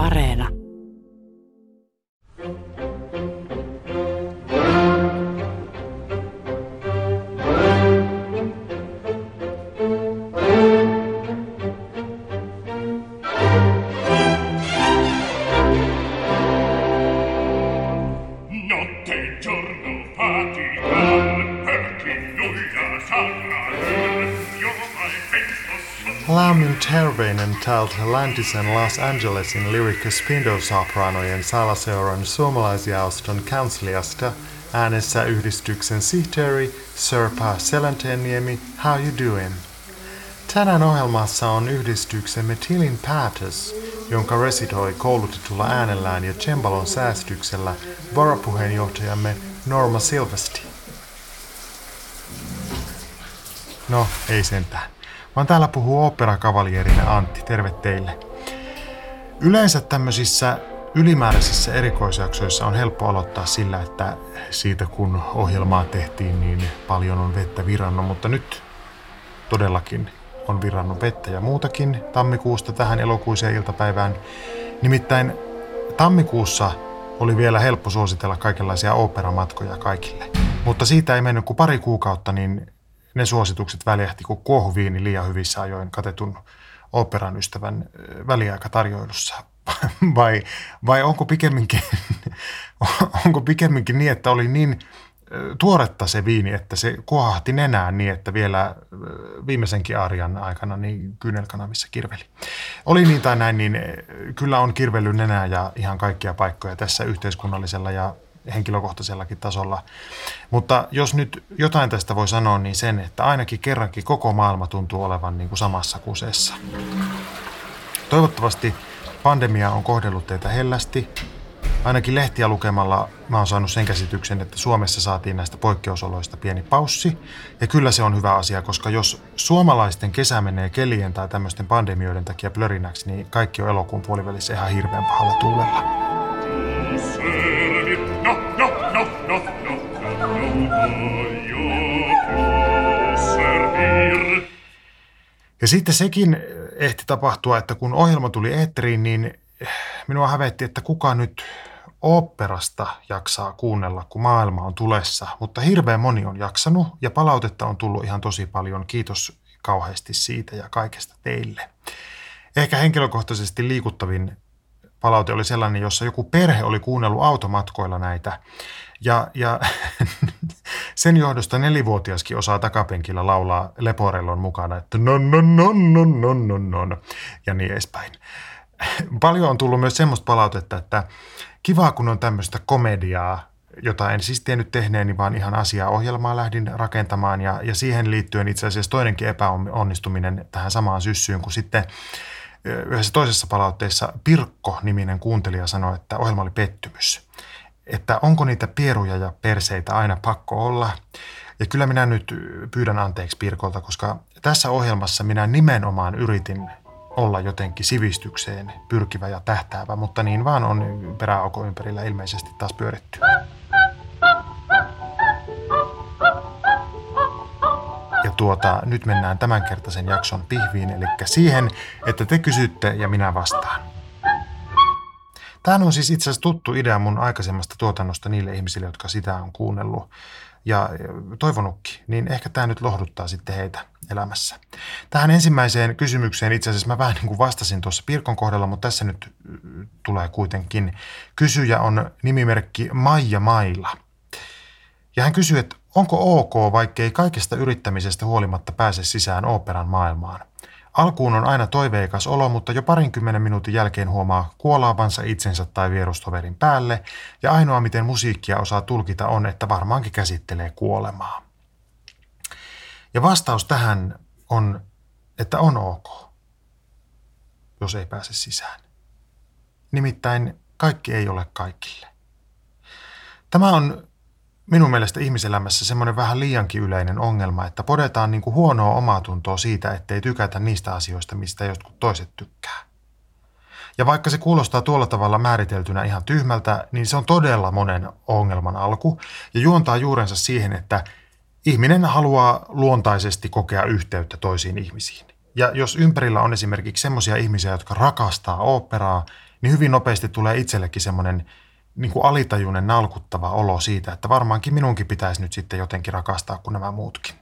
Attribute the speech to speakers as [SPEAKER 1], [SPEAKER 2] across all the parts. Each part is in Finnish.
[SPEAKER 1] Areena.
[SPEAKER 2] Täältä läntisen Los Angelesin Lyrica Spindle-sopranojen salaseuran suomalaisjaoston kansliasta äänessä yhdistyksen sihteeri Sirpa Selänteeniemi. How you doing? Tänään ohjelmassa on yhdistyksemme Tilin päätös, jonka resitoi koulutetulla äänellään ja cembalon säästyksellä varapuheenjohtajamme Norma Silvesti. No, ei sentään. Vaan täällä puhuu oopperakavalierinen Antti. Terve teille. Yleensä tämmöisissä ylimääräisissä erikoisjaksoissa on helppo aloittaa sillä, että siitä kun ohjelmaa tehtiin, niin paljon on vettä virannut, mutta nyt todellakin on virannut vettä ja muutakin tammikuusta tähän elokuiseen iltapäivään. Nimittäin tammikuussa oli vielä helppo suositella kaikenlaisia ooperamatkoja kaikille. Mutta siitä ei mennyt kuin pari kuukautta, niin ne suositukset väljähti kuin kuohuviini liian hyvissä ajoin katetun operan ystävän väliaikatarjoilussa. Vai, vai onko, pikemminkin, onko pikemminkin niin, että oli niin tuoretta se viini, että se kuohahti nenään niin, että vielä viimeisenkin arjan aikana niin kyynelkanavissa kirveli. Oli niin tai näin, niin kyllä on kirvellyt nenää ja ihan kaikkia paikkoja tässä yhteiskunnallisella ja henkilökohtaisellakin tasolla. Mutta jos nyt jotain tästä voi sanoa, niin sen, että ainakin kerrankin koko maailma tuntuu olevan niin kuin samassa kuseessa. Toivottavasti pandemia on kohdellut teitä hellästi. Ainakin lehtiä lukemalla mä oon saanut sen käsityksen, että Suomessa saatiin näistä poikkeusoloista pieni paussi. Ja kyllä se on hyvä asia, koska jos suomalaisten kesä menee kelien tai tämmöisten pandemioiden takia plörinäksi, niin kaikki on elokuun puolivälissä ihan hirveän pahalla tuulella. Ja sitten sekin ehti tapahtua, että kun ohjelma tuli eetteriin, niin minua hävetti, että kuka nyt oopperasta jaksaa kuunnella, kun maailma on tulessa. Mutta hirveän moni on jaksanut ja palautetta on tullut ihan tosi paljon. Kiitos kauheasti siitä ja kaikesta teille. Ehkä henkilökohtaisesti liikuttavin palaute oli sellainen, jossa joku perhe oli kuunnellut automatkoilla näitä. Ja, ja sen johdosta nelivuotiaskin osaa takapenkillä laulaa Leporellon mukana, että non, non, non, non, non, non, non, ja niin edespäin. Paljon on tullut myös semmoista palautetta, että kiva kun on tämmöistä komediaa, jota en siis tiennyt tehneeni, vaan ihan asiaa ohjelmaa lähdin rakentamaan. Ja, ja siihen liittyen itse asiassa toinenkin epäonnistuminen tähän samaan syssyyn, kun sitten yhdessä toisessa palautteessa Pirkko-niminen kuuntelija sanoi, että ohjelma oli pettymys. Että onko niitä pieruja ja perseitä aina pakko olla. Ja kyllä minä nyt pyydän anteeksi Pirkolta, koska tässä ohjelmassa minä nimenomaan yritin olla jotenkin sivistykseen pyrkivä ja tähtäävä, mutta niin vaan on peräaukon ympärillä ilmeisesti taas pyöritty. Ja tuota, nyt mennään tämänkertaisen jakson pihviin, eli siihen, että te kysytte ja minä vastaan. Tämä on siis itse asiassa tuttu idea mun aikaisemmasta tuotannosta niille ihmisille, jotka sitä on kuunnellut ja toivonutkin, niin ehkä tämä nyt lohduttaa sitten heitä elämässä. Tähän ensimmäiseen kysymykseen itse asiassa mä vähän niin kuin vastasin tuossa Pirkon kohdalla, mutta tässä nyt äh, tulee kuitenkin. Kysyjä on nimimerkki Maija Maila. Ja hän kysyy, että onko ok, vaikkei kaikesta yrittämisestä huolimatta pääse sisään oopperan maailmaan? Alkuun on aina toiveikas olo, mutta jo parinkymmenen minuutin jälkeen huomaa kuolaavansa itsensä tai vierustoverin päälle, ja ainoa miten musiikkia osaa tulkita on, että varmaankin käsittelee kuolemaa. Ja vastaus tähän on, että on ok, jos ei pääse sisään. Nimittäin kaikki ei ole kaikille. Tämä on minun mielestä ihmiselämässä semmoinen vähän liiankin yleinen ongelma, että podetaan niin kuin huonoa omatuntoa siitä, ettei tykätä niistä asioista, mistä jotkut toiset tykkää. Ja vaikka se kuulostaa tuolla tavalla määriteltynä ihan tyhmältä, niin se on todella monen ongelman alku ja juontaa juurensa siihen, että ihminen haluaa luontaisesti kokea yhteyttä toisiin ihmisiin. Ja jos ympärillä on esimerkiksi semmoisia ihmisiä, jotka rakastaa oopperaa, niin hyvin nopeasti tulee itsellekin semmoinen niin kuin alitajuinen nalkuttava olo siitä, että varmaankin minunkin pitäisi nyt sitten jotenkin rakastaa kuin nämä muutkin.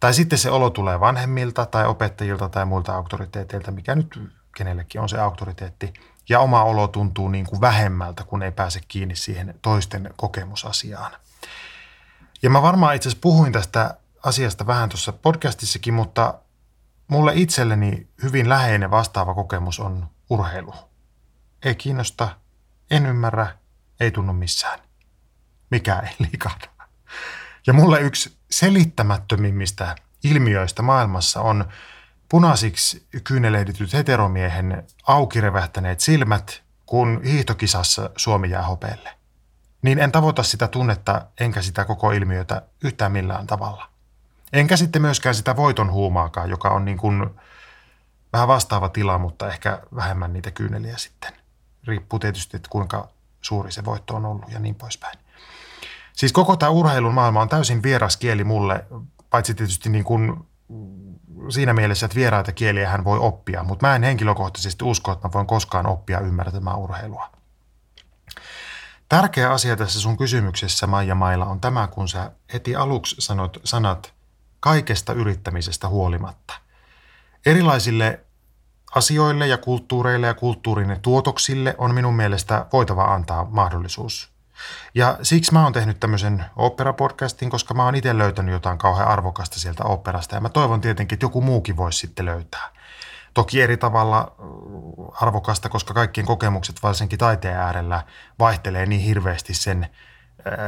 [SPEAKER 2] Tai sitten se olo tulee vanhemmilta tai opettajilta tai muilta auktoriteeteilta, mikä nyt kenellekin on se auktoriteetti. Ja oma olo tuntuu niin kuin vähemmältä, kun ei pääse kiinni siihen toisten kokemusasiaan. Ja mä varmaan itse asiassa puhuin tästä asiasta vähän tuossa podcastissakin, mutta mulle itselleni hyvin läheinen vastaava kokemus on urheilu. Ei kiinnosta, en ymmärrä, ei tunnu missään. Mikä ei liikahda. Ja mulle yksi selittämättömimmistä ilmiöistä maailmassa on punaisiksi kyynelehdityt heteromiehen aukirevähtäneet silmät, kun hiihtokisassa Suomi jää hopeelle. Niin en tavoita sitä tunnetta enkä sitä koko ilmiötä yhtään millään tavalla. Enkä sitten myöskään sitä voiton huumaakaan, joka on niin kuin vähän vastaava tila, mutta ehkä vähemmän niitä kyyneliä sitten. Riippuu tietysti, että kuinka suuri se voitto on ollut ja niin poispäin. Siis koko tämä urheilun maailma on täysin vieras kieli mulle, paitsi tietysti niin kuin siinä mielessä, että vieraita kieliä hän voi oppia, mutta mä en henkilökohtaisesti usko, että mä voin koskaan oppia ymmärtämään urheilua. Tärkeä asia tässä sun kysymyksessä, Maija Maila, on tämä, kun sä heti aluksi sanot sanat kaikesta yrittämisestä huolimatta. Erilaisille asioille ja kulttuureille ja kulttuurin tuotoksille on minun mielestä voitava antaa mahdollisuus. Ja siksi mä oon tehnyt tämmöisen opera-podcastin, koska mä oon itse löytänyt jotain kauhean arvokasta sieltä operasta ja mä toivon tietenkin, että joku muukin voisi sitten löytää. Toki eri tavalla äh, arvokasta, koska kaikkien kokemukset varsinkin taiteen äärellä vaihtelee niin hirveästi sen äh,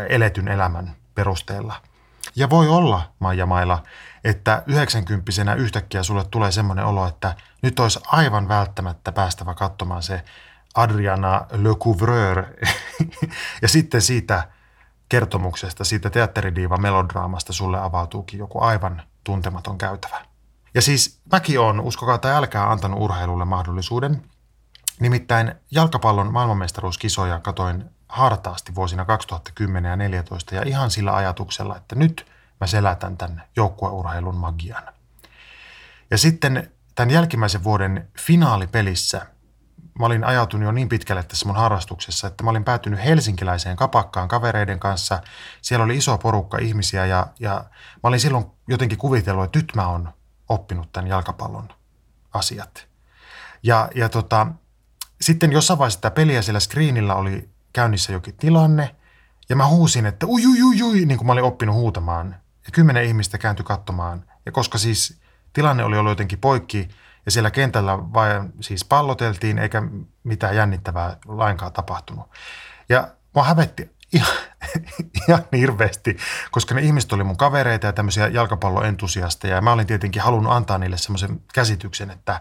[SPEAKER 2] eletyn elämän perusteella. Ja voi olla, Maija Maila, että 90 yhtäkkiä sulle tulee semmoinen olo, että nyt olisi aivan välttämättä päästävä katsomaan se Adriana Le Couvreur ja sitten siitä kertomuksesta, siitä teatteridiiva melodraamasta sulle avautuukin joku aivan tuntematon käytävä. Ja siis mäkin on, uskokaa tai älkää, antanut urheilulle mahdollisuuden. Nimittäin jalkapallon maailmanmestaruuskisoja katoin hartaasti vuosina 2010 ja 2014 ja ihan sillä ajatuksella, että nyt mä selätän tämän joukkueurheilun magian. Ja sitten tämän jälkimmäisen vuoden finaalipelissä mä olin ajautunut jo niin pitkälle tässä mun harrastuksessa, että mä olin päätynyt helsinkiläiseen kapakkaan kavereiden kanssa. Siellä oli iso porukka ihmisiä ja, ja mä olin silloin jotenkin kuvitellut, että nyt mä oon oppinut tämän jalkapallon asiat. Ja, ja tota, sitten jossain vaiheessa sitä peliä siellä screenillä oli käynnissä jokin tilanne, ja mä huusin, että ui, ui, ui, ui, niin kuin mä olin oppinut huutamaan. Ja kymmenen ihmistä kääntyi katsomaan. Ja koska siis tilanne oli ollut jotenkin poikki, ja siellä kentällä vain siis palloteltiin, eikä mitään jännittävää lainkaan tapahtunut. Ja mä hävetti ihan, ihan hirveästi, koska ne ihmiset oli mun kavereita ja tämmöisiä jalkapalloentusiasteja. Ja mä olin tietenkin halunnut antaa niille semmoisen käsityksen, että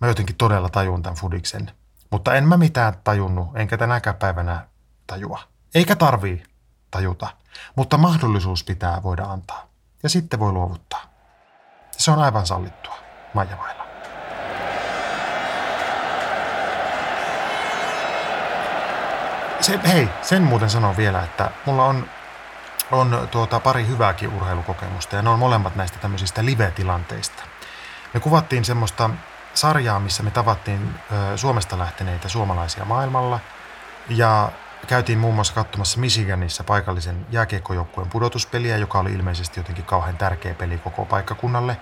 [SPEAKER 2] mä jotenkin todella tajun tämän fudiksen. Mutta en mä mitään tajunnut, enkä tänäkään päivänä tajua. Eikä tarvii tajuta, mutta mahdollisuus pitää voida antaa. Ja sitten voi luovuttaa. Se on aivan sallittua. Maija Vaila. Se, hei, sen muuten sanon vielä, että mulla on, on tuota pari hyvääkin urheilukokemusta ja ne on molemmat näistä tämmöisistä live-tilanteista. Me kuvattiin semmoista sarjaa, missä me tavattiin Suomesta lähteneitä suomalaisia maailmalla ja käytiin muun muassa katsomassa Michiganissa paikallisen jääkiekkojoukkueen pudotuspeliä, joka oli ilmeisesti jotenkin kauhean tärkeä peli koko paikkakunnalle.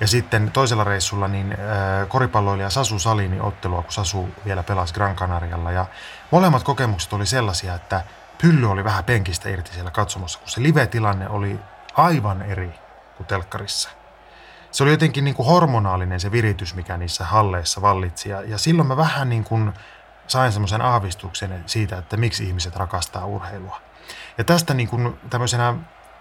[SPEAKER 2] Ja sitten toisella reissulla niin äh, koripalloilija Sasu Salini ottelua, kun Sasu vielä pelasi Gran Canarialla. Ja molemmat kokemukset oli sellaisia, että pylly oli vähän penkistä irti siellä katsomossa, kun se live-tilanne oli aivan eri kuin telkkarissa. Se oli jotenkin niin kuin hormonaalinen se viritys, mikä niissä halleissa vallitsi. Ja, ja silloin mä vähän niin kuin sain semmoisen aavistuksen siitä, että miksi ihmiset rakastaa urheilua. Ja tästä niin kuin tämmöisenä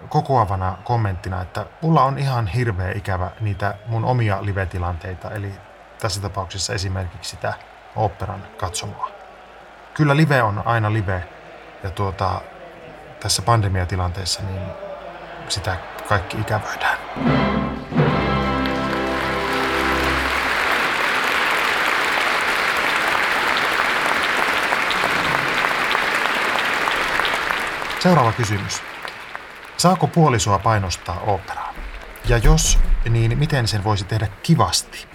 [SPEAKER 2] kokoavana kommenttina, että mulla on ihan hirveä ikävä niitä mun omia live-tilanteita, eli tässä tapauksessa esimerkiksi sitä operan katsomoa. Kyllä live on aina live, ja tuota, tässä pandemiatilanteessa niin sitä kaikki ikävöidään. Seuraava kysymys. Saako puolisoa painostaa operaan? Ja jos, niin miten sen voisi tehdä kivasti?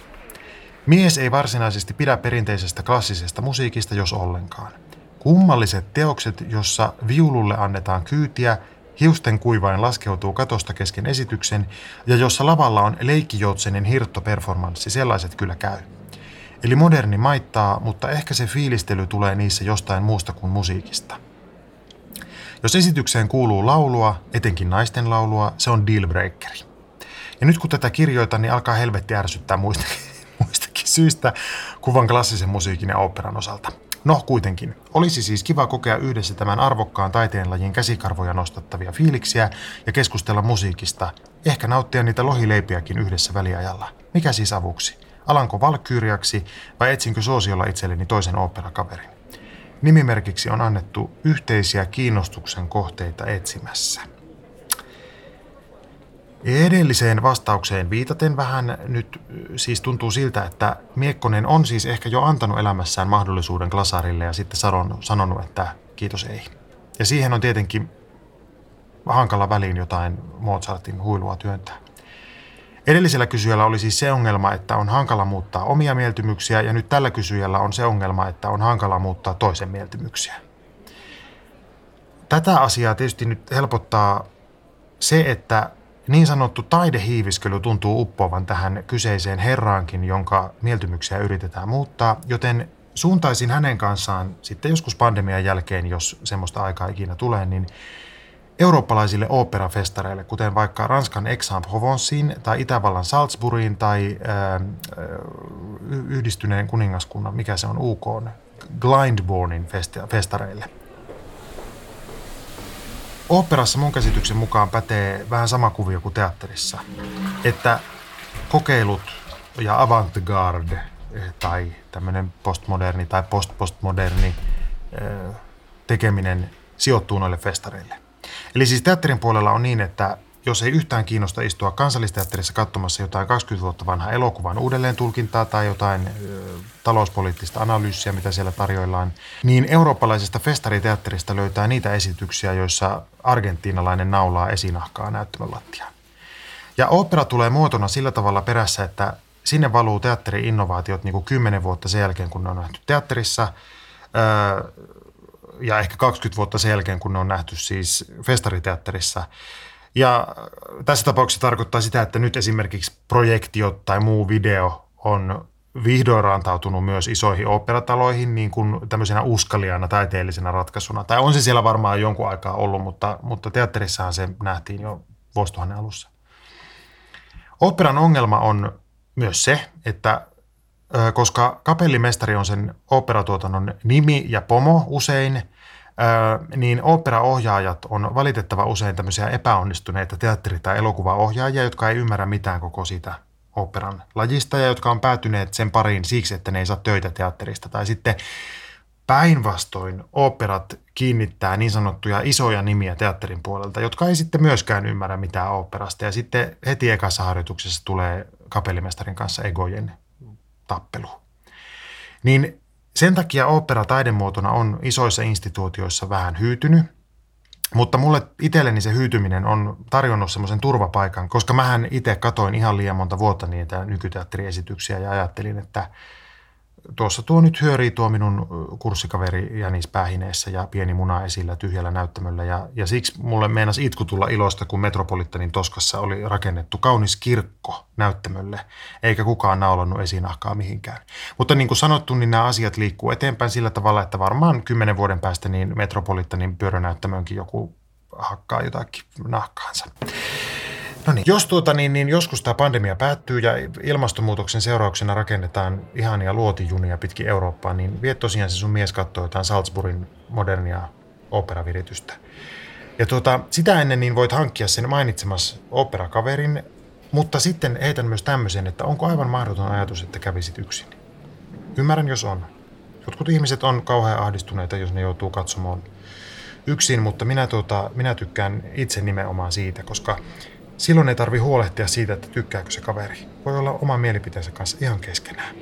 [SPEAKER 2] Mies ei varsinaisesti pidä perinteisestä klassisesta musiikista, jos ollenkaan. Kummalliset teokset, jossa viululle annetaan kyytiä, hiusten kuivain laskeutuu katosta kesken esityksen ja jossa lavalla on leikkijoutsenen hirttoperformanssi, sellaiset kyllä käy. Eli moderni maittaa, mutta ehkä se fiilistely tulee niissä jostain muusta kuin musiikista. Jos esitykseen kuuluu laulua, etenkin naisten laulua, se on dealbreakeri. Ja nyt kun tätä kirjoitan, niin alkaa helvetti ärsyttää muistakin, muistakin syistä kuvan klassisen musiikin ja operan osalta. No kuitenkin, olisi siis kiva kokea yhdessä tämän arvokkaan taiteenlajin käsikarvoja nostattavia fiiliksiä ja keskustella musiikista, ehkä nauttia niitä lohileipiäkin yhdessä väliajalla. Mikä siis avuksi? Alanko valkyyriaksi vai etsinkö suosiolla itselleni toisen oopperakaverin? Nimimerkiksi on annettu yhteisiä kiinnostuksen kohteita etsimässä. Edelliseen vastaukseen viitaten vähän nyt siis tuntuu siltä, että Miekkonen on siis ehkä jo antanut elämässään mahdollisuuden Glasarille ja sitten sanonut, että kiitos ei. Ja siihen on tietenkin hankala väliin jotain Mozartin huilua työntää. Edellisellä kysyjällä oli siis se ongelma, että on hankala muuttaa omia mieltymyksiä ja nyt tällä kysyjällä on se ongelma, että on hankala muuttaa toisen mieltymyksiä. Tätä asiaa tietysti nyt helpottaa se, että niin sanottu taidehiiviskely tuntuu uppoavan tähän kyseiseen herraankin, jonka mieltymyksiä yritetään muuttaa, joten suuntaisin hänen kanssaan sitten joskus pandemian jälkeen, jos semmoista aikaa ikinä tulee, niin eurooppalaisille oopperafestareille, kuten vaikka Ranskan Aix-en-Provenceen tai Itävallan Salzburgiin tai äh, yhdistyneen kuningaskunnan, mikä se on UK, Glyndebournein festareille. Oopperassa mun käsityksen mukaan pätee vähän sama kuvio kuin teatterissa, että kokeilut ja avantgarde eh, tai tämmöinen postmoderni tai postpostmoderni eh, tekeminen sijoittuu noille festareille. Eli siis teatterin puolella on niin, että jos ei yhtään kiinnosta istua kansallisteatterissa katsomassa jotain 20 vuotta vanhaa elokuvan uudelleen tulkintaa tai jotain ö, talouspoliittista analyysiä, mitä siellä tarjoillaan, niin eurooppalaisesta festariteatterista löytää niitä esityksiä, joissa argentiinalainen naulaa esinahkaa näyttämön lattiaan. Ja opera tulee muotona sillä tavalla perässä, että sinne valuu teatteri-innovaatiot niin kuin 10 vuotta sen jälkeen, kun ne on nähty teatterissa, ö, ja ehkä 20 vuotta sen jälkeen, kun ne on nähty siis festariteatterissa. Ja tässä tapauksessa tarkoittaa sitä, että nyt esimerkiksi projektio tai muu video on vihdoin rantautunut myös isoihin operataloihin niin kuin tämmöisenä uskaliana taiteellisena ratkaisuna. Tai on se siellä varmaan jonkun aikaa ollut, mutta, mutta teatterissahan se nähtiin jo vuosituhannen alussa. Operan ongelma on myös se, että koska kapellimestari on sen operatuotannon nimi ja pomo usein – niin operaohjaajat on valitettava usein tämmöisiä epäonnistuneita teatteri- tai elokuvaohjaajia, jotka ei ymmärrä mitään koko sitä operan lajista ja jotka on päätyneet sen pariin siksi, että ne ei saa töitä teatterista. Tai sitten päinvastoin operat kiinnittää niin sanottuja isoja nimiä teatterin puolelta, jotka ei sitten myöskään ymmärrä mitään operasta. Ja sitten heti ekassa harjoituksessa tulee kapellimestarin kanssa egojen tappelu. Niin sen takia opera taidemuotona on isoissa instituutioissa vähän hyytynyt, mutta mulle itselleni se hyytyminen on tarjonnut semmoisen turvapaikan, koska mähän itse katoin ihan liian monta vuotta niitä nykyteatteriesityksiä ja ajattelin, että – tuossa tuo nyt hyörii tuo minun kurssikaveri Janis Päähineessä ja pieni muna esillä tyhjällä näyttämöllä. Ja, ja siksi mulle meinasi itku tulla ilosta, kun Metropolitanin Toskassa oli rakennettu kaunis kirkko näyttämölle, eikä kukaan naulannut esinahkaa mihinkään. Mutta niin kuin sanottu, niin nämä asiat liikkuu eteenpäin sillä tavalla, että varmaan kymmenen vuoden päästä niin Metropolitanin pyörönäyttämönkin joku hakkaa jotakin nahkaansa. No niin. Jos tuota, niin, niin joskus tämä pandemia päättyy ja ilmastonmuutoksen seurauksena rakennetaan ihania luotijunia pitkin Eurooppaa, niin vie tosiaan se sun mies katsoo jotain Salzburgin modernia operaviritystä. Ja tuota, sitä ennen niin voit hankkia sen mainitsemas operakaverin, mutta sitten heitän myös tämmöisen, että onko aivan mahdoton ajatus, että kävisit yksin. Ymmärrän, jos on. Jotkut ihmiset on kauhean ahdistuneita, jos ne joutuu katsomaan yksin, mutta minä, tuota, minä tykkään itse nimenomaan siitä, koska Silloin ei tarvi huolehtia siitä, että tykkääkö se kaveri. Voi olla oma mielipiteensä kanssa ihan keskenään.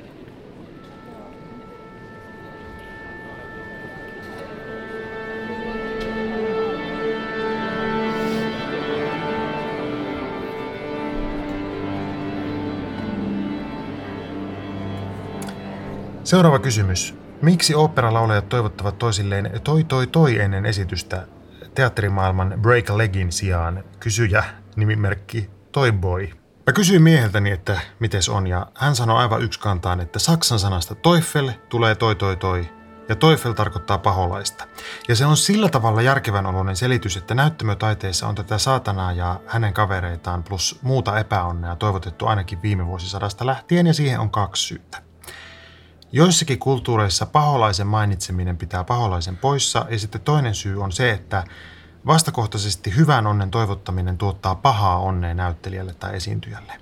[SPEAKER 2] Seuraava kysymys. Miksi oopperalaulajat toivottavat toisilleen toi toi toi ennen esitystä teatterimaailman break a legin sijaan? Kysyjä nimimerkki Toy Boy. Mä kysyin mieheltäni, että mites on, ja hän sanoi aivan yksi kantaan, että saksan sanasta Teufel tulee toi toi toi, ja Teufel tarkoittaa paholaista. Ja se on sillä tavalla järkevän oloinen selitys, että näyttämötaiteessa on tätä saatanaa ja hänen kavereitaan plus muuta epäonnea toivotettu ainakin viime vuosisadasta lähtien, ja siihen on kaksi syytä. Joissakin kulttuureissa paholaisen mainitseminen pitää paholaisen poissa, ja sitten toinen syy on se, että vastakohtaisesti hyvän onnen toivottaminen tuottaa pahaa onnea näyttelijälle tai esiintyjälle.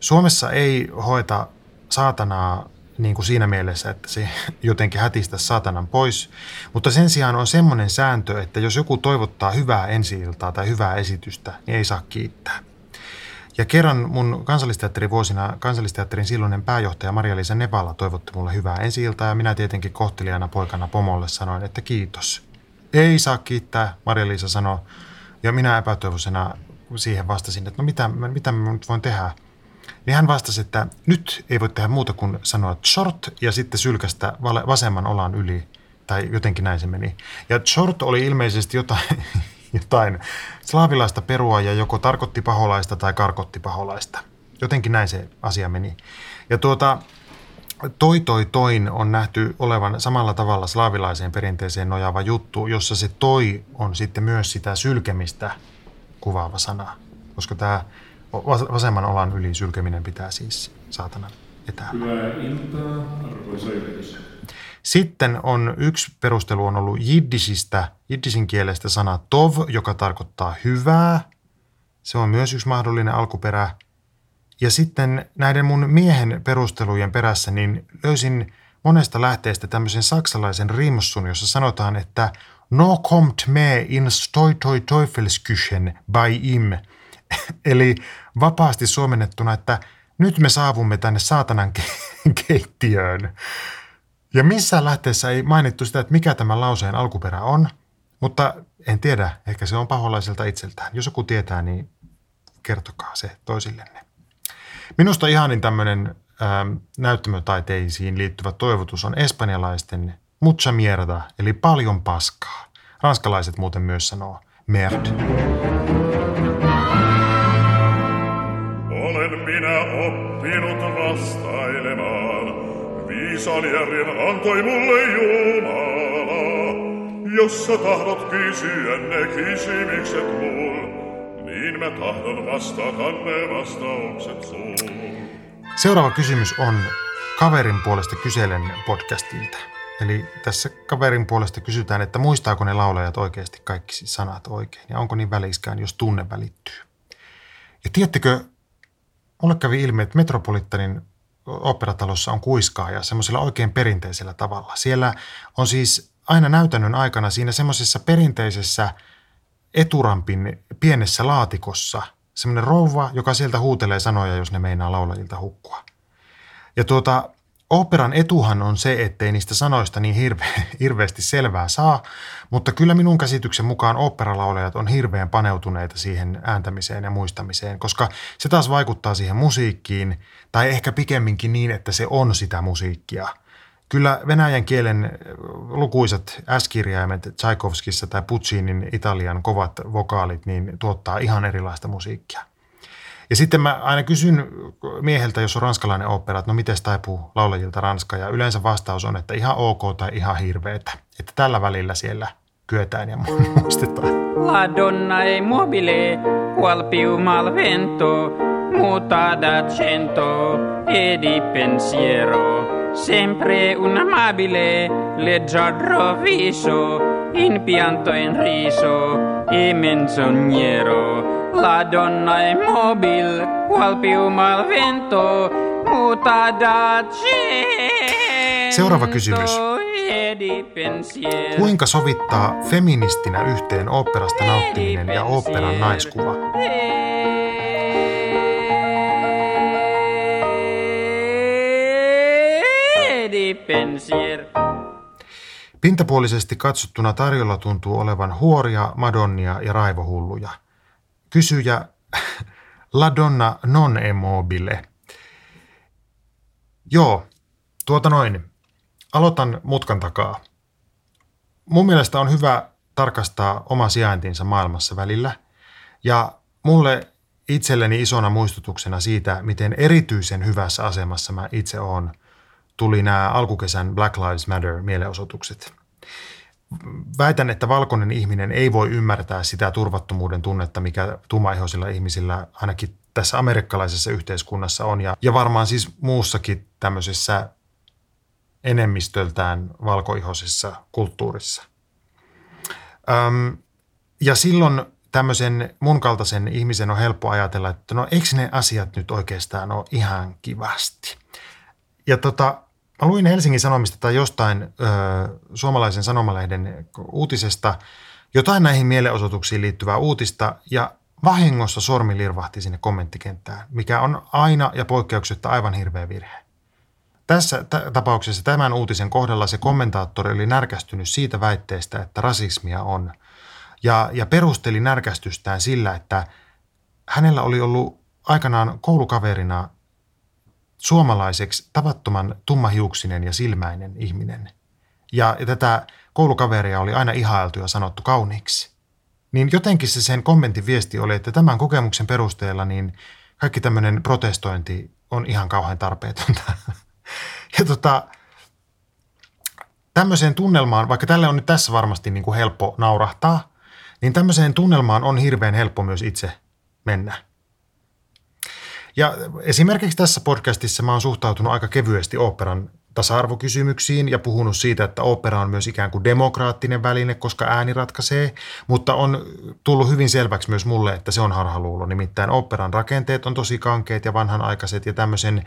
[SPEAKER 2] Suomessa ei hoeta saatanaa niin kuin siinä mielessä, että se jotenkin hätistä saatanan pois, mutta sen sijaan on semmoinen sääntö, että jos joku toivottaa hyvää ensi tai hyvää esitystä, niin ei saa kiittää. Ja kerran mun kansallisteatterin vuosina kansallisteatterin silloinen pääjohtaja Maria-Liisa Nevala toivotti mulle hyvää ensi ja minä tietenkin kohtelijana poikana pomolle sanoin, että kiitos. Ei saa kiittää, Maria-Liisa sanoi. Ja minä epätoivoisena siihen vastasin, että no mitä, mitä mä nyt voin tehdä. Niin hän vastasi, että nyt ei voi tehdä muuta kuin sanoa short ja sitten sylkästä vasemman olan yli. Tai jotenkin näin se meni. Ja short oli ilmeisesti jotain, jotain slaavilaista perua ja joko tarkoitti paholaista tai karkotti paholaista. Jotenkin näin se asia meni. Ja tuota, toi toi toin on nähty olevan samalla tavalla slaavilaiseen perinteeseen nojaava juttu, jossa se toi on sitten myös sitä sylkemistä kuvaava sana. Koska tämä vasemman olan yli sylkeminen pitää siis saatanan etäällä.
[SPEAKER 1] Hyvää iltaa, arvoisa yleisö.
[SPEAKER 2] Sitten on yksi perustelu on ollut jiddisistä, jiddisin kielestä sana tov, joka tarkoittaa hyvää. Se on myös yksi mahdollinen alkuperä. Ja sitten näiden mun miehen perustelujen perässä niin löysin monesta lähteestä tämmöisen saksalaisen rimsun, jossa sanotaan, että No kommt me in stoi toi Teufelsküchen by im. Eli vapaasti suomennettuna, että nyt me saavumme tänne saatanan keittiöön. Ja missään lähteessä ei mainittu sitä, että mikä tämä lauseen alkuperä on, mutta en tiedä, ehkä se on paholaiselta itseltään. Jos joku tietää, niin kertokaa se toisillenne. Minusta ihanin tämmöinen ähm, näyttämötaiteisiin liittyvä toivotus on espanjalaisten mucha mierda, eli paljon paskaa. Ranskalaiset muuten myös sanoo merd.
[SPEAKER 3] Olen minä oppinut vastailemaan. Viisan järjen antoi mulle Jumala. Jos sä tahdot kysyä ne kysymykset mul, niin mä tahdon vastata ne vastaukset.
[SPEAKER 2] Seuraava kysymys on Kaverin puolesta kyselen podcastilta. Eli tässä kaverin puolesta kysytään, että muistaako ne laulajat oikeasti kaikki sanat oikein ja onko niin väliskään, jos tunne välittyy. Ja tiedättekö, mulle kävi ilmi, että Metropolitanin operatalossa on kuiskaaja semmoisella oikein perinteisellä tavalla. Siellä on siis aina näytännön aikana siinä semmoisessa perinteisessä eturampin pienessä laatikossa semmoinen rouva, joka sieltä huutelee sanoja, jos ne meinaa laulajilta hukkua. Ja tuota, Operan etuhan on se, ettei niistä sanoista niin hirve- hirveästi selvää saa, mutta kyllä minun käsityksen mukaan operalaulajat on hirveän paneutuneita siihen ääntämiseen ja muistamiseen, koska se taas vaikuttaa siihen musiikkiin, tai ehkä pikemminkin niin, että se on sitä musiikkia. Kyllä venäjän kielen lukuisat S-kirjaimet Tchaikovskissa tai Puccinin Italian kovat vokaalit niin tuottaa ihan erilaista musiikkia. Ja sitten mä aina kysyn mieheltä, jos on ranskalainen opera, että no miten taipuu laulajilta ranska. Ja yleensä vastaus on, että ihan ok tai ihan hirveetä. Että tällä välillä siellä kyetään ja muistetaan.
[SPEAKER 4] La donna e mobile, qual più mal vento, muta d'accento e di pensiero. Sempre un amabile, leggiadro viso, in pianto in riso e menzognero. La donna è mobil, qual più mal vento, muta da
[SPEAKER 2] Seuraava kysymys. Kuinka sovittaa feministinä yhteen oopperasta nauttiminen ja oopperan naiskuva? Pintapuolisesti katsottuna tarjolla tuntuu olevan huoria, madonnia ja raivohulluja – Kysyjä La Donna non è mobile. Joo, Tuota noin. Aloitan mutkan takaa. Mun mielestä on hyvä tarkastaa oma sijaintinsa maailmassa välillä. Ja mulle itselleni isona muistutuksena siitä, miten erityisen hyvässä asemassa mä itse oon, tuli nämä alkukesän Black Lives Matter mielenosoitukset. Väitän, että valkoinen ihminen ei voi ymmärtää sitä turvattomuuden tunnetta, mikä tummaihoisilla ihmisillä ainakin tässä amerikkalaisessa yhteiskunnassa on ja, ja varmaan siis muussakin tämmöisessä enemmistöltään valkoihoisessa kulttuurissa. Öm, ja silloin tämmöisen mun kaltaisen ihmisen on helppo ajatella, että no eikö ne asiat nyt oikeastaan ole ihan kivasti. Ja tota, mä luin Helsingin Sanomista tai jostain ö, suomalaisen sanomalehden uutisesta jotain näihin mielenosoituksiin liittyvää uutista ja vahingossa sormi lirvahti sinne kommenttikenttään, mikä on aina ja poikkeuksetta aivan hirveä virhe. Tässä t- tapauksessa tämän uutisen kohdalla se kommentaattori oli närkästynyt siitä väitteestä, että rasismia on, ja, ja perusteli närkästystään sillä, että hänellä oli ollut aikanaan koulukaverina suomalaiseksi tavattoman tummahiuksinen ja silmäinen ihminen. Ja, tätä koulukaveria oli aina ihailtu ja sanottu kauniiksi. Niin jotenkin se sen kommentin viesti oli, että tämän kokemuksen perusteella niin kaikki tämmöinen protestointi on ihan kauhean tarpeetonta. Ja tota, tämmöiseen tunnelmaan, vaikka tälle on nyt tässä varmasti niin kuin helppo naurahtaa, niin tämmöiseen tunnelmaan on hirveän helppo myös itse mennä. Ja esimerkiksi tässä podcastissa mä oon suhtautunut aika kevyesti operan tasa-arvokysymyksiin ja puhunut siitä, että opera on myös ikään kuin demokraattinen väline, koska ääni ratkaisee, mutta on tullut hyvin selväksi myös mulle, että se on harhaluulo. Nimittäin operan rakenteet on tosi kankeet ja vanhanaikaiset ja tämmöisen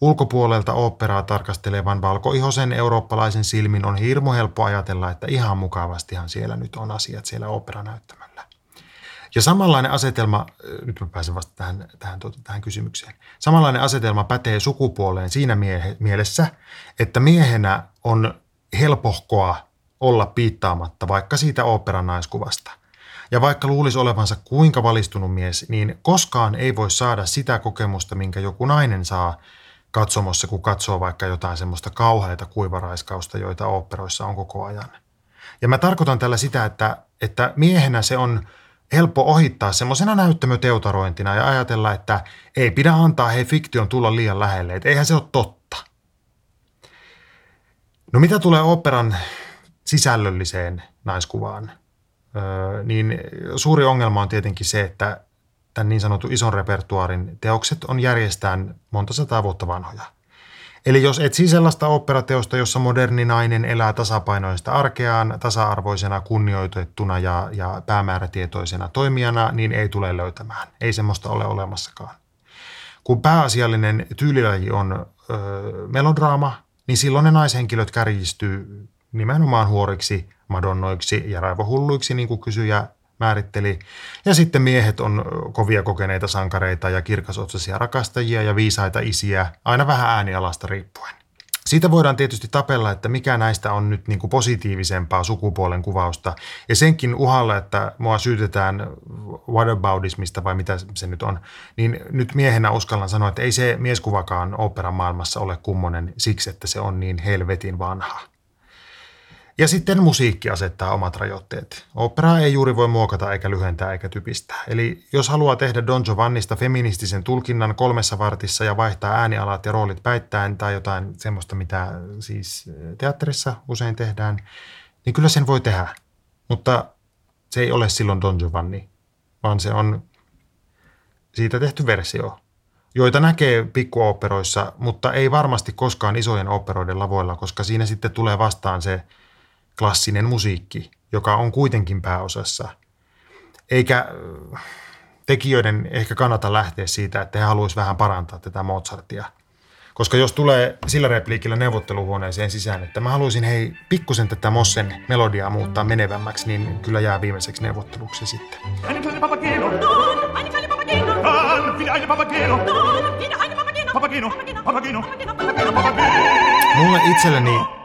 [SPEAKER 2] ulkopuolelta operaa tarkastelevan valkoihosen eurooppalaisen silmin on hirmu helppo ajatella, että ihan mukavastihan siellä nyt on asiat siellä operanäyttämöllä. Ja samanlainen asetelma, nyt mä pääsen vasta tähän, tähän, tuota, tähän kysymykseen, samanlainen asetelma pätee sukupuoleen siinä miehe, mielessä, että miehenä on helpohkoa olla piittaamatta vaikka siitä operan naiskuvasta. Ja vaikka luulisi olevansa kuinka valistunut mies, niin koskaan ei voi saada sitä kokemusta, minkä joku nainen saa katsomossa, kun katsoo vaikka jotain semmoista kauheita kuivaraiskausta, joita oopperoissa on koko ajan. Ja mä tarkoitan tällä sitä, että, että miehenä se on helppo ohittaa semmoisena näyttämöteutarointina ja ajatella, että ei pidä antaa hei fiktion tulla liian lähelle, että eihän se ole totta. No mitä tulee operan sisällölliseen naiskuvaan, öö, niin suuri ongelma on tietenkin se, että tämän niin sanotun ison repertuaarin teokset on järjestään monta sataa vuotta vanhoja. Eli jos etsii sellaista operateosta, jossa moderni nainen elää tasapainoista arkeaan, tasa-arvoisena, kunnioitettuna ja, ja päämäärätietoisena toimijana, niin ei tule löytämään. Ei semmoista ole olemassakaan. Kun pääasiallinen tyylilaji on ö, melodraama, niin silloin ne naishenkilöt kärjistyy nimenomaan huoriksi, madonnoiksi ja raivohulluiksi, niin kuin kysyjä määritteli. Ja sitten miehet on kovia kokeneita sankareita ja kirkasotsaisia rakastajia ja viisaita isiä, aina vähän äänialasta riippuen. Siitä voidaan tietysti tapella, että mikä näistä on nyt niin kuin positiivisempaa sukupuolen kuvausta. Ja senkin uhalla, että mua syytetään whataboutismista vai mitä se nyt on, niin nyt miehenä uskallan sanoa, että ei se mieskuvakaan operan maailmassa ole kummonen siksi, että se on niin helvetin vanha. Ja sitten musiikki asettaa omat rajoitteet. Operaa ei juuri voi muokata eikä lyhentää eikä typistää. Eli jos haluaa tehdä Don Giovannista feministisen tulkinnan kolmessa vartissa ja vaihtaa äänialat ja roolit päittäen tai jotain semmoista, mitä siis teatterissa usein tehdään, niin kyllä sen voi tehdä. Mutta se ei ole silloin Don Giovanni, vaan se on siitä tehty versio, joita näkee pikkuoperoissa, mutta ei varmasti koskaan isojen operoiden lavoilla, koska siinä sitten tulee vastaan se – klassinen musiikki, joka on kuitenkin pääosassa. Eikä äh, tekijöiden ehkä kannata lähteä siitä, että he haluaisivat vähän parantaa tätä Mozartia. Koska jos tulee sillä repliikillä neuvotteluhuoneeseen sisään, että mä haluaisin hei pikkusen tätä Mossen melodiaa muuttaa menevämmäksi, niin kyllä jää viimeiseksi neuvotteluksi sitten. Mulle itselleni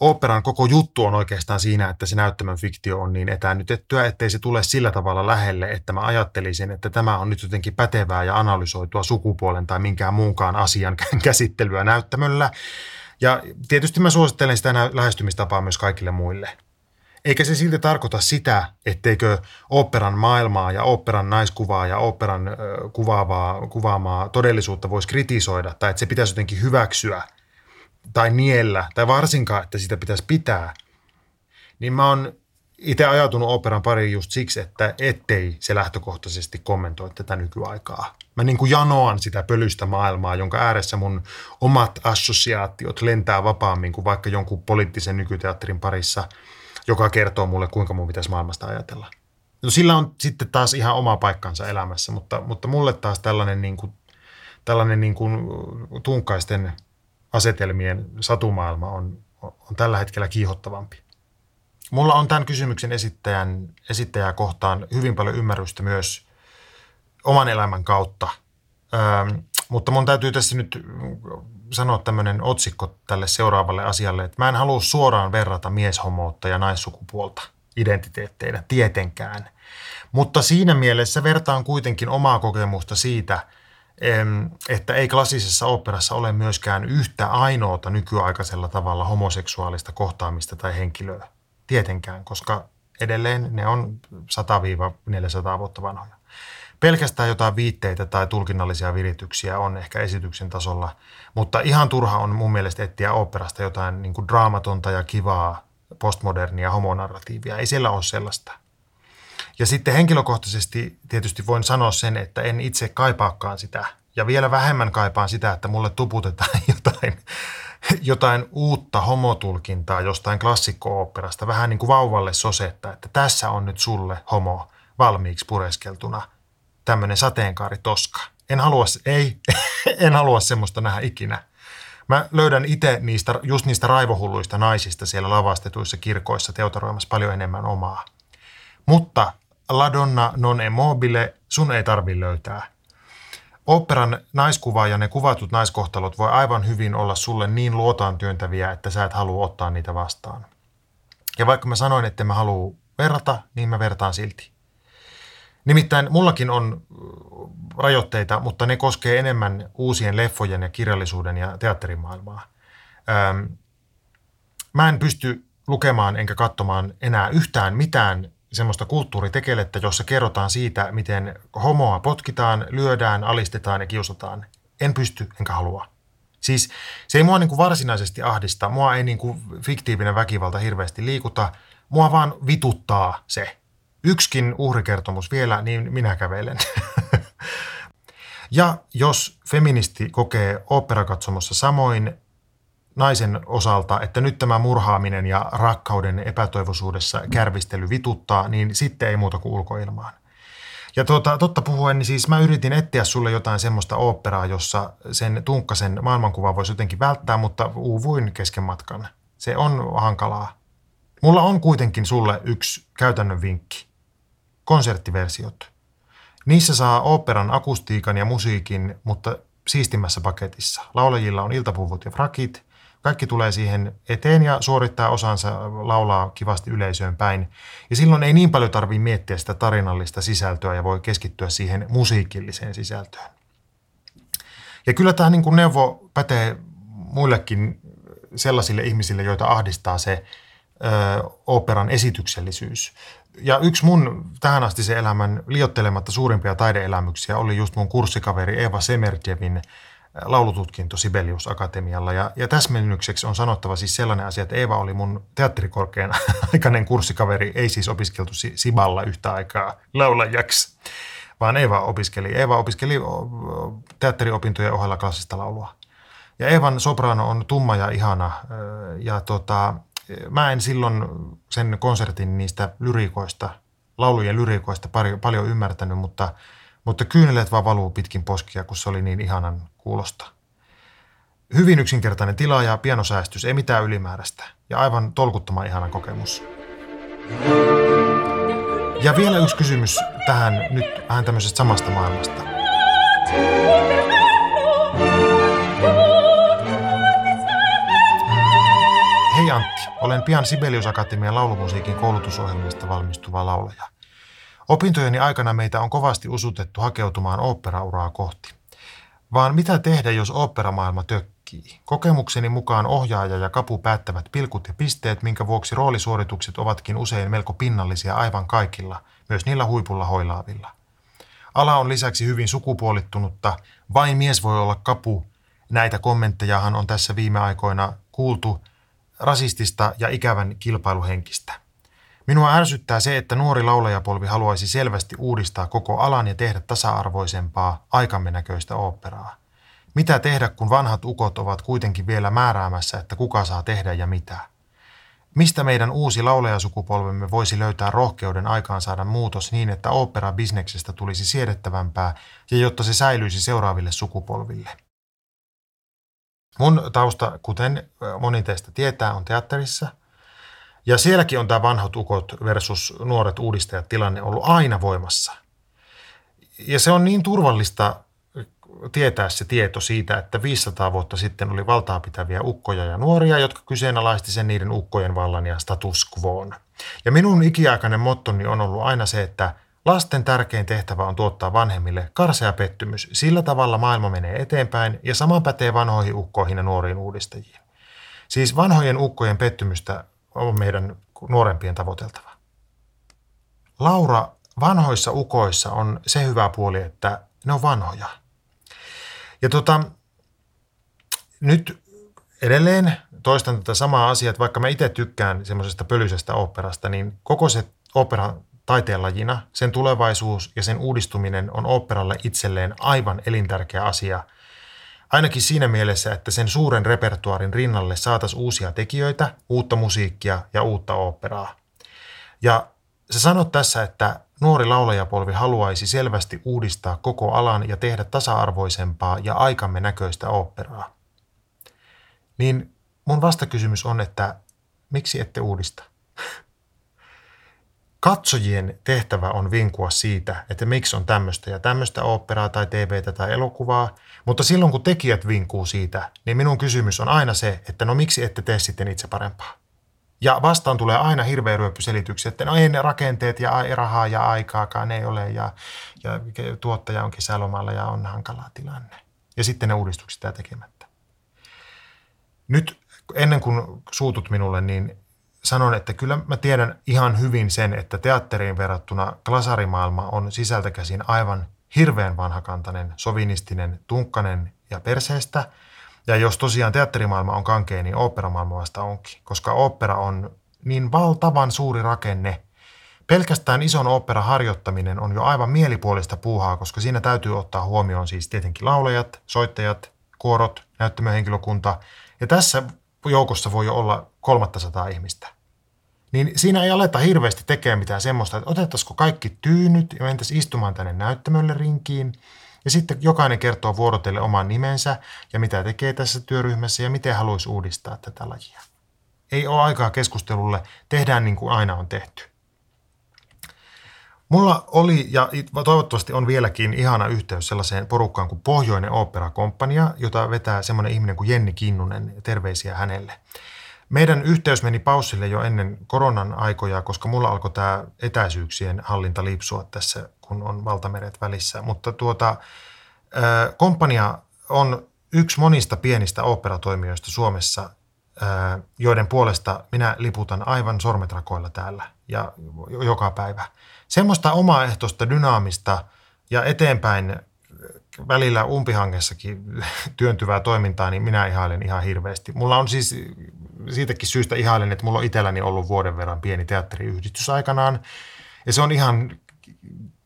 [SPEAKER 2] operan koko juttu on oikeastaan siinä, että se näyttämön fiktio on niin etäännytettyä, ettei se tule sillä tavalla lähelle, että mä ajattelisin, että tämä on nyt jotenkin pätevää ja analysoitua sukupuolen tai minkään muunkaan asian käsittelyä näyttämöllä. Ja tietysti mä suosittelen sitä lähestymistapaa myös kaikille muille. Eikä se silti tarkoita sitä, etteikö operan maailmaa ja operan naiskuvaa ja operan kuvaavaa, kuvaamaa todellisuutta voisi kritisoida tai että se pitäisi jotenkin hyväksyä – tai niellä, tai varsinkaan, että sitä pitäisi pitää, niin mä oon itse ajatunut operan pariin just siksi, että ettei se lähtökohtaisesti kommentoi tätä nykyaikaa. Mä niin kuin janoan sitä pölystä maailmaa, jonka ääressä mun omat assosiaatiot lentää vapaammin kuin vaikka jonkun poliittisen nykyteatterin parissa, joka kertoo mulle, kuinka mun pitäisi maailmasta ajatella. No sillä on sitten taas ihan oma paikkansa elämässä, mutta, mutta mulle taas tällainen, niin kuin, tällainen niin kuin tunkaisten asetelmien satumaailma on, on tällä hetkellä kiihottavampi. Mulla on tämän kysymyksen esittäjän, esittäjää kohtaan hyvin paljon ymmärrystä myös oman elämän kautta. Ähm, mutta mun täytyy tässä nyt sanoa tämmöinen otsikko tälle seuraavalle asialle, että mä en halua suoraan verrata mieshomoutta ja naissukupuolta identiteetteinä, tietenkään. Mutta siinä mielessä vertaan kuitenkin omaa kokemusta siitä – että ei klassisessa operassa ole myöskään yhtä ainoata nykyaikaisella tavalla homoseksuaalista kohtaamista tai henkilöä. Tietenkään, koska edelleen ne on 100-400 vuotta vanhoja. Pelkästään jotain viitteitä tai tulkinnallisia virityksiä on ehkä esityksen tasolla, mutta ihan turha on mun mielestä etsiä operasta jotain niin kuin draamatonta ja kivaa postmodernia homonarratiivia. Ei siellä ole sellaista – ja sitten henkilökohtaisesti tietysti voin sanoa sen, että en itse kaipaakaan sitä. Ja vielä vähemmän kaipaan sitä, että mulle tuputetaan jotain, jotain uutta homotulkintaa jostain klassikko-oopperasta. Vähän niin kuin vauvalle sosetta, että tässä on nyt sulle homo valmiiksi pureskeltuna. Tämmöinen sateenkaari toska. En halua, ei, en halua semmoista nähdä ikinä. Mä löydän itse niistä, just niistä raivohulluista naisista siellä lavastetuissa kirkoissa teotaroimassa paljon enemmän omaa. Mutta La donna non è mobile, sun ei tarvi löytää. Operan naiskuva ja ne kuvatut naiskohtalot voi aivan hyvin olla sulle niin luotaan työntäviä, että sä et halua ottaa niitä vastaan. Ja vaikka mä sanoin, että mä halua verrata, niin mä vertaan silti. Nimittäin mullakin on rajoitteita, mutta ne koskee enemmän uusien leffojen ja kirjallisuuden ja teatterimaailmaa. Öm, mä en pysty lukemaan enkä katsomaan enää yhtään mitään semmoista kulttuuritekelettä, jossa kerrotaan siitä, miten homoa potkitaan, lyödään, alistetaan ja kiusataan. En pysty, enkä halua. Siis se ei mua niin kuin varsinaisesti ahdista, mua ei niin kuin fiktiivinen väkivalta hirveästi liikuta, mua vaan vituttaa se. Yksikin uhrikertomus vielä, niin minä kävelen. ja jos feministi kokee oopperakatsomossa samoin, naisen osalta, että nyt tämä murhaaminen ja rakkauden epätoivoisuudessa kärvistely vituttaa, niin sitten ei muuta kuin ulkoilmaan. Ja tuota, totta puhuen, niin siis mä yritin etsiä sulle jotain semmoista oopperaa, jossa sen tunkkasen maailmankuva voisi jotenkin välttää, mutta uuvuin kesken matkan. Se on hankalaa. Mulla on kuitenkin sulle yksi käytännön vinkki. Konserttiversiot. Niissä saa oopperan akustiikan ja musiikin, mutta siistimmässä paketissa. Laulajilla on iltapuvut ja frakit, kaikki tulee siihen eteen ja suorittaa osansa, laulaa kivasti yleisöön päin. Ja silloin ei niin paljon tarvitse miettiä sitä tarinallista sisältöä ja voi keskittyä siihen musiikilliseen sisältöön. Ja kyllä tämä niin kuin neuvo pätee muillekin sellaisille ihmisille, joita ahdistaa se ö, operan esityksellisyys. Ja yksi mun tähän asti se elämän liottelematta suurimpia taideelämyksiä oli just mun kurssikaveri Eva Semerjevin laulututkinto Sibelius Akatemialla. Ja, ja täsmennykseksi on sanottava siis sellainen asia, että Eeva oli mun teatterikorkean aikainen kurssikaveri, ei siis opiskeltu Siballa yhtä aikaa laulajaksi, vaan Eeva opiskeli. Eeva opiskeli teatteriopintojen ohella klassista laulua. Ja Eevan soprano on tumma ja ihana. Ja tota, mä en silloin sen konsertin niistä lyrikoista, laulujen lyrikoista paljon ymmärtänyt, mutta – mutta kyynelet vaan valuu pitkin poskia, kun se oli niin ihanan kuulosta. Hyvin yksinkertainen tila ja pienosäästys, ei mitään ylimääräistä. Ja aivan tolkuttoman ihana kokemus. Ja vielä yksi kysymys tähän nyt vähän tämmöisestä samasta maailmasta. Hei, Hei Antti, olen pian Sibelius Akatemian laulumusiikin koulutusohjelmista valmistuva laulaja. Opintojeni aikana meitä on kovasti usutettu hakeutumaan oopperauraa kohti. Vaan mitä tehdä, jos oopperamaailma tökkii? Kokemukseni mukaan ohjaaja ja kapu päättävät pilkut ja pisteet, minkä vuoksi roolisuoritukset ovatkin usein melko pinnallisia aivan kaikilla, myös niillä huipulla hoilaavilla. Ala on lisäksi hyvin sukupuolittunutta, vain mies voi olla kapu. Näitä kommenttejahan on tässä viime aikoina kuultu rasistista ja ikävän kilpailuhenkistä. Minua ärsyttää se, että nuori laulajapolvi haluaisi selvästi uudistaa koko alan ja tehdä tasa-arvoisempaa, aikamme näköistä oopperaa. Mitä tehdä, kun vanhat ukot ovat kuitenkin vielä määräämässä, että kuka saa tehdä ja mitä? Mistä meidän uusi laulajasukupolvemme voisi löytää rohkeuden aikaan saada muutos niin, että opera-bisneksestä tulisi siedettävämpää ja jotta se säilyisi seuraaville sukupolville? Mun tausta, kuten moni teistä tietää, on teatterissa. Ja sielläkin on tämä vanhat ukot versus nuoret uudistajat tilanne ollut aina voimassa. Ja se on niin turvallista tietää se tieto siitä, että 500 vuotta sitten oli valtaa pitäviä ukkoja ja nuoria, jotka kyseenalaisti sen niiden ukkojen vallan ja status quoon. Ja minun ikiaikainen mottoni on ollut aina se, että lasten tärkein tehtävä on tuottaa vanhemmille karsea pettymys. Sillä tavalla maailma menee eteenpäin ja sama pätee vanhoihin ukkoihin ja nuoriin uudistajiin. Siis vanhojen ukkojen pettymystä on meidän nuorempien tavoiteltava. Laura, vanhoissa ukoissa on se hyvä puoli, että ne on vanhoja – ja tota, nyt edelleen toistan tätä samaa asiaa, että vaikka mä itse tykkään semmoisesta pölyisestä oopperasta, niin koko se opera taiteenlajina, sen tulevaisuus ja sen uudistuminen on operalle itselleen aivan elintärkeä asia. Ainakin siinä mielessä, että sen suuren repertuaarin rinnalle saataisiin uusia tekijöitä, uutta musiikkia ja uutta oopperaa. Ja sä sanot tässä, että nuori laulajapolvi haluaisi selvästi uudistaa koko alan ja tehdä tasa-arvoisempaa ja aikamme näköistä oopperaa. Niin mun vastakysymys on, että miksi ette uudista? Katsojien tehtävä on vinkua siitä, että miksi on tämmöistä ja tämmöistä oopperaa tai TVtä tai elokuvaa, mutta silloin kun tekijät vinkuu siitä, niin minun kysymys on aina se, että no miksi ette tee sitten itse parempaa? Ja vastaan tulee aina hirveä ryöppyselityksiä, että no ei ne rakenteet ja rahaa ja aikaakaan ei ole ja, ja tuottaja on kesälomalla ja on hankala tilanne. Ja sitten ne uudistukset jää tekemättä. Nyt ennen kuin suutut minulle, niin sanon, että kyllä mä tiedän ihan hyvin sen, että teatteriin verrattuna klasarimaailma on sisältä käsin aivan hirveän vanhakantainen, sovinistinen, tunkkanen ja perseestä – ja jos tosiaan teatterimaailma on kankea, niin oopperamaailma vasta onkin, koska opera on niin valtavan suuri rakenne. Pelkästään ison oopperan harjoittaminen on jo aivan mielipuolista puuhaa, koska siinä täytyy ottaa huomioon siis tietenkin laulajat, soittajat, kuorot, näyttämöhenkilökunta. Ja tässä joukossa voi olla 300 ihmistä. Niin siinä ei aleta hirveästi tekemään mitään semmoista, että otettaisiko kaikki tyynyt ja mentäisiin istumaan tänne näyttämölle rinkiin – ja sitten jokainen kertoo vuorotelle oman nimensä ja mitä tekee tässä työryhmässä ja miten haluaisi uudistaa tätä lajia. Ei ole aikaa keskustelulle, tehdään niin kuin aina on tehty. Mulla oli ja toivottavasti on vieläkin ihana yhteys sellaiseen porukkaan kuin Pohjoinen Opera Kompania, jota vetää semmoinen ihminen kuin Jenni Kinnunen. Terveisiä hänelle. Meidän yhteys meni paussille jo ennen koronan aikoja, koska mulla alkoi tämä etäisyyksien hallinta lipsua tässä, kun on valtameret välissä. Mutta tuota, kompania on yksi monista pienistä operatoimijoista Suomessa, joiden puolesta minä liputan aivan sormetrakoilla täällä ja joka päivä. Semmoista omaehtoista, dynaamista ja eteenpäin välillä umpihangessakin työntyvää toimintaa, niin minä ihailen ihan hirveästi. Mulla on siis siitäkin syystä ihailen, että mulla on itselläni ollut vuoden verran pieni teatteriyhdistys aikanaan. Ja se on ihan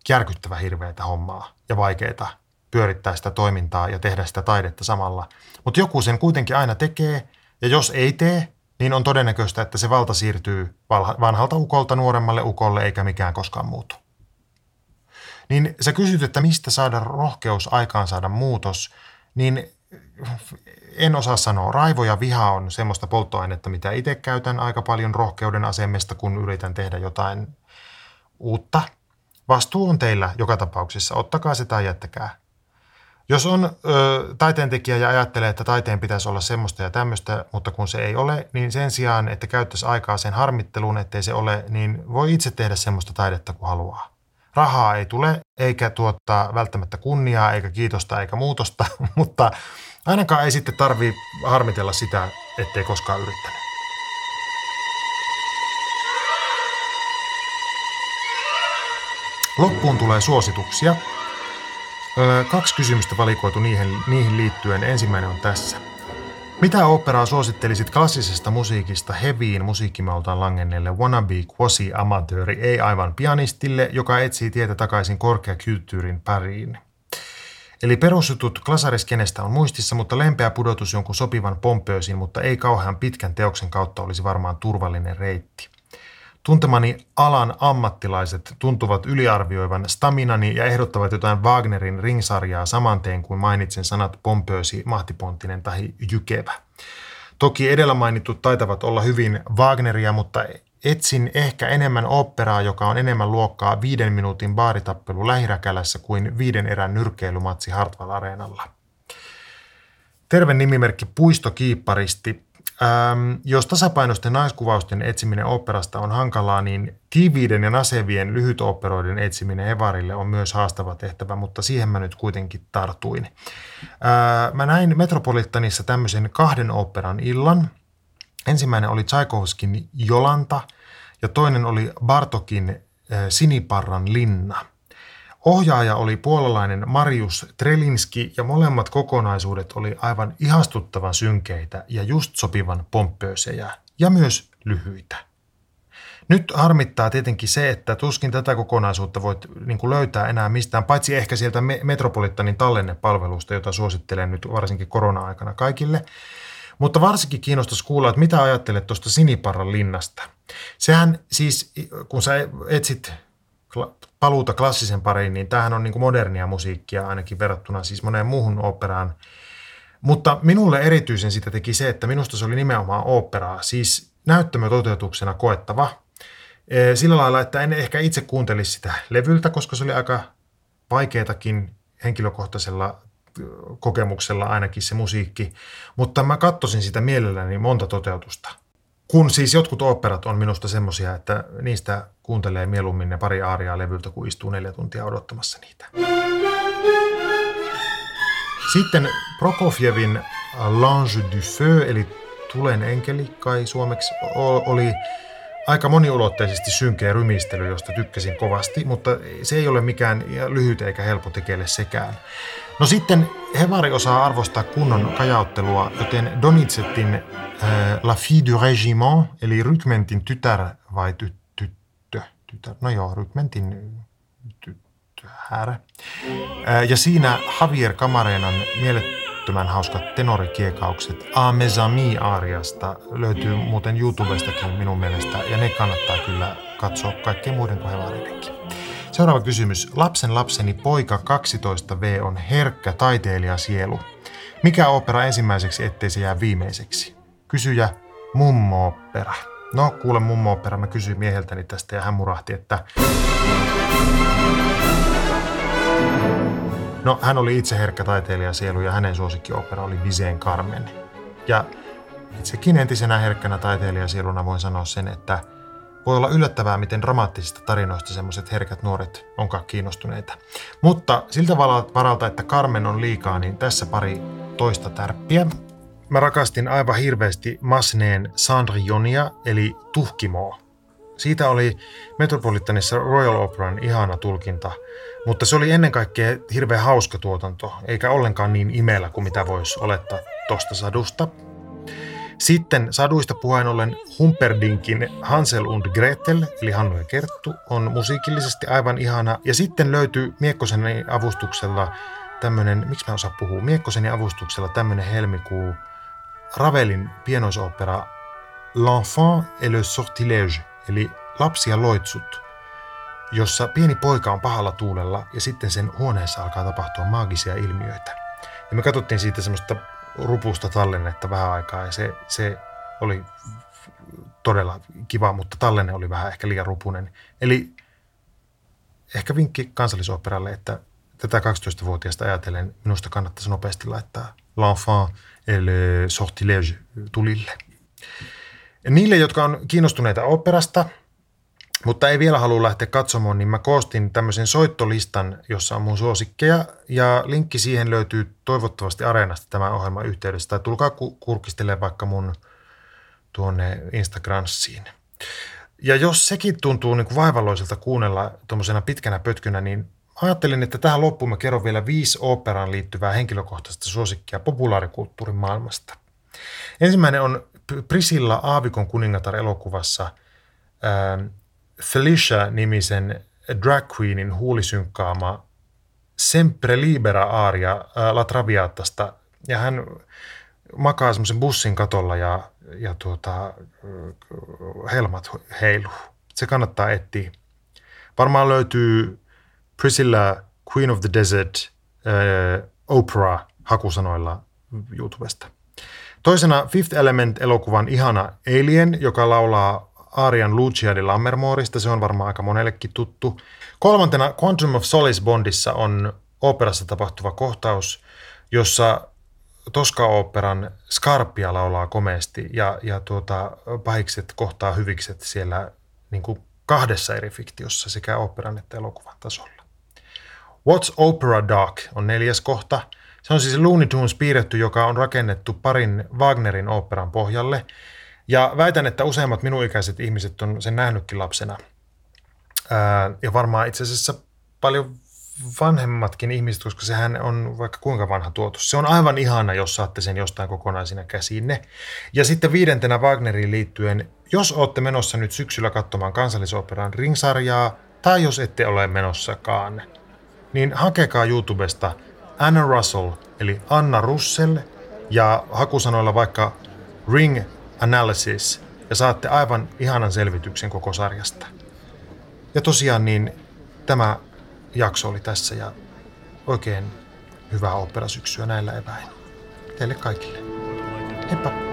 [SPEAKER 2] järkyttävä hirveätä hommaa ja vaikeaa pyörittää sitä toimintaa ja tehdä sitä taidetta samalla. Mutta joku sen kuitenkin aina tekee, ja jos ei tee, niin on todennäköistä, että se valta siirtyy vanhalta ukolta nuoremmalle ukolle, eikä mikään koskaan muutu. Niin sä kysyt, että mistä saada rohkeus aikaan saada muutos, niin en osaa sanoa. Raivo ja viha on semmoista polttoainetta, mitä itse käytän aika paljon rohkeuden asemesta, kun yritän tehdä jotain uutta. Vastuu on teillä joka tapauksessa. Ottakaa se tai jättäkää. Jos on ö, taiteentekijä ja ajattelee, että taiteen pitäisi olla semmoista ja tämmöistä, mutta kun se ei ole, niin sen sijaan, että käyttäisi aikaa sen harmitteluun, ettei se ole, niin voi itse tehdä semmoista taidetta kuin haluaa. Rahaa ei tule, eikä tuottaa välttämättä kunniaa, eikä kiitosta, eikä muutosta, mutta ainakaan ei sitten tarvi harmitella sitä, ettei koskaan yrittänyt. Loppuun tulee suosituksia. Kaksi kysymystä valikoitu niihin, niihin liittyen. Ensimmäinen on tässä. Mitä operaa suosittelisit klassisesta musiikista heviin musiikkimaultaan langenneelle wannabe quasi-amatööri, ei aivan pianistille, joka etsii tietä takaisin korkeakulttuurin pariin? Eli perusjutut klasariskenestä on muistissa, mutta lempeä pudotus jonkun sopivan pompöösin, mutta ei kauhean pitkän teoksen kautta olisi varmaan turvallinen reitti. Tuntemani alan ammattilaiset tuntuvat yliarvioivan staminani ja ehdottavat jotain Wagnerin ringsarjaa samanteen kuin mainitsen sanat pompöösi, mahtiponttinen tai jykevä. Toki edellä mainitut taitavat olla hyvin Wagneria, mutta etsin ehkä enemmän operaa, joka on enemmän luokkaa viiden minuutin baaritappelu lähiräkälässä kuin viiden erän nyrkkeilymatsi Hartwall Areenalla. Terve nimimerkki Puistokiipparisti Ähm, jos tasapainoisten naiskuvausten etsiminen operasta on hankalaa, niin tiiviiden ja nasevien lyhytoperoiden etsiminen Evarille on myös haastava tehtävä, mutta siihen mä nyt kuitenkin tartuin. Äh, mä näin Metropolitanissa tämmöisen kahden operan illan. Ensimmäinen oli Tchaikovskin Jolanta ja toinen oli Bartokin äh, Siniparran linna – Ohjaaja oli puolalainen Marius Trelinski ja molemmat kokonaisuudet oli aivan ihastuttavan synkeitä ja just sopivan pomppöösejä ja myös lyhyitä. Nyt harmittaa tietenkin se, että tuskin tätä kokonaisuutta voit niin löytää enää mistään, paitsi ehkä sieltä Metropolitanin tallennepalvelusta, jota suosittelen nyt varsinkin korona-aikana kaikille. Mutta varsinkin kiinnostaisi kuulla, että mitä ajattelet tuosta Siniparran linnasta. Sehän siis, kun sä etsit paluuta klassisen pariin, niin tämähän on niin kuin modernia musiikkia ainakin verrattuna siis moneen muuhun operaan. Mutta minulle erityisen sitä teki se, että minusta se oli nimenomaan operaa, siis näyttämötoteutuksena koettava. Sillä lailla, että en ehkä itse kuuntelisi sitä levyltä, koska se oli aika vaikeatakin henkilökohtaisella kokemuksella ainakin se musiikki, mutta mä katsoisin sitä mielelläni monta toteutusta. Kun siis jotkut operat on minusta semmoisia, että niistä kuuntelee mieluummin ne pari aariaa levyltä, kun istuu neljä tuntia odottamassa niitä. Sitten Prokofjevin L'Ange du Feu, eli Tulen enkeli kai suomeksi, oli aika moniulotteisesti synkeä rymistely, josta tykkäsin kovasti, mutta se ei ole mikään lyhyt eikä helppo tekele sekään. No sitten Hevari osaa arvostaa kunnon kajauttelua, joten Donizettin äh, La Fille du Régiment, eli rykmentin tytär vai ty, tyttö, tytär, no joo, rykmentin tytär. Äh, ja siinä Javier Camarenan mielettömän hauskat tenorikiekaukset A mes aariasta löytyy muuten YouTubestakin minun mielestä, ja ne kannattaa kyllä katsoa kaikkien muiden kuin. Seuraava kysymys. Lapsen lapseni poika 12V on herkkä taiteilijasielu. Mikä opera ensimmäiseksi, ettei se jää viimeiseksi? Kysyjä mummo-opera. No, kuule mummo-opera. Mä kysyin mieheltäni tästä ja hän murahti, että... No, hän oli itse herkkä taiteilijasielu ja hänen suosikkiopera oli Viseen Carmen. Ja itsekin entisenä herkkänä taiteilijasieluna voin sanoa sen, että – voi olla yllättävää, miten dramaattisista tarinoista semmoiset herkät nuoret onkaan kiinnostuneita. Mutta siltä varalta, että Carmen on liikaa, niin tässä pari toista tärppiä. Mä rakastin aivan hirveästi Masneen Sandrionia, eli Tuhkimoa. Siitä oli Metropolitanissa Royal Operan ihana tulkinta, mutta se oli ennen kaikkea hirveän hauska tuotanto, eikä ollenkaan niin imellä kuin mitä voisi olettaa tosta sadusta. Sitten saduista puheen ollen Humperdinkin Hansel und Gretel, eli Hannu ja Kerttu, on musiikillisesti aivan ihana. Ja sitten löytyy Miekkosen avustuksella tämmöinen, miksi mä osaa puhua, Miekkosen avustuksella tämmöinen helmikuu Ravelin pienoisopera L'enfant et le sortilège, eli lapsi ja loitsut, jossa pieni poika on pahalla tuulella ja sitten sen huoneessa alkaa tapahtua maagisia ilmiöitä. Ja me katsottiin siitä semmoista rupusta tallennetta vähän aikaa ja se, se oli todella kiva, mutta tallenne oli vähän ehkä liian rupunen. Eli ehkä vinkki kansallisoperalle, että tätä 12-vuotiaasta ajatellen minusta kannattaisi nopeasti laittaa L'enfant et le sortilège tulille. Niille, jotka on kiinnostuneita operasta, mutta ei vielä halua lähteä katsomaan, niin mä koostin tämmöisen soittolistan, jossa on mun suosikkeja ja linkki siihen löytyy toivottavasti Areenasta tämän ohjelman yhteydessä. Tai tulkaa kurkistelemaan vaikka mun tuonne Instagramsiin. Ja jos sekin tuntuu niin kuin vaivalloiselta kuunnella tuommoisena pitkänä pötkynä, niin ajattelin, että tähän loppuun mä kerron vielä viisi operaan liittyvää henkilökohtaista suosikkia populaarikulttuurin maailmasta. Ensimmäinen on Prisilla Aavikon kuningatar elokuvassa äh, Felicia-nimisen drag queenin huulisynkkaama Sempre Libera Aria äh, La Traviatasta. Ja hän makaa semmoisen bussin katolla ja, ja tuota, helmat heiluu. Se kannattaa etsiä. Varmaan löytyy Priscilla Queen of the Desert äh, Oprah hakusanoilla YouTubesta. Toisena Fifth Element-elokuvan ihana Alien, joka laulaa Arian Lucia de Lammermoorista. Se on varmaan aika monellekin tuttu. Kolmantena Quantum of Solace Bondissa on operassa tapahtuva kohtaus, jossa Toska-operan Scarpia laulaa komeasti ja, ja tuota, pahikset kohtaa hyvikset siellä niin kuin kahdessa eri fiktiossa sekä operan että elokuvan tasolla. What's Opera Dark on neljäs kohta. Se on siis Looney Tunes piirretty, joka on rakennettu parin Wagnerin operan pohjalle. Ja väitän, että useimmat minun ikäiset ihmiset on sen nähnytkin lapsena. Ja varmaan itse asiassa paljon vanhemmatkin ihmiset, koska sehän on vaikka kuinka vanha tuotos. Se on aivan ihana, jos saatte sen jostain kokonaisina käsinne. Ja sitten viidentenä Wagneriin liittyen, jos olette menossa nyt syksyllä katsomaan kansallisoperan ringsarjaa, tai jos ette ole menossakaan, niin hakekaa YouTubesta Anna Russell, eli Anna Russell, ja hakusanoilla vaikka Ring Analysis, ja saatte aivan ihanan selvityksen koko sarjasta. Ja tosiaan niin tämä jakso oli tässä ja oikein hyvää operasyksyä näillä eväin. Teille kaikille. Heippa!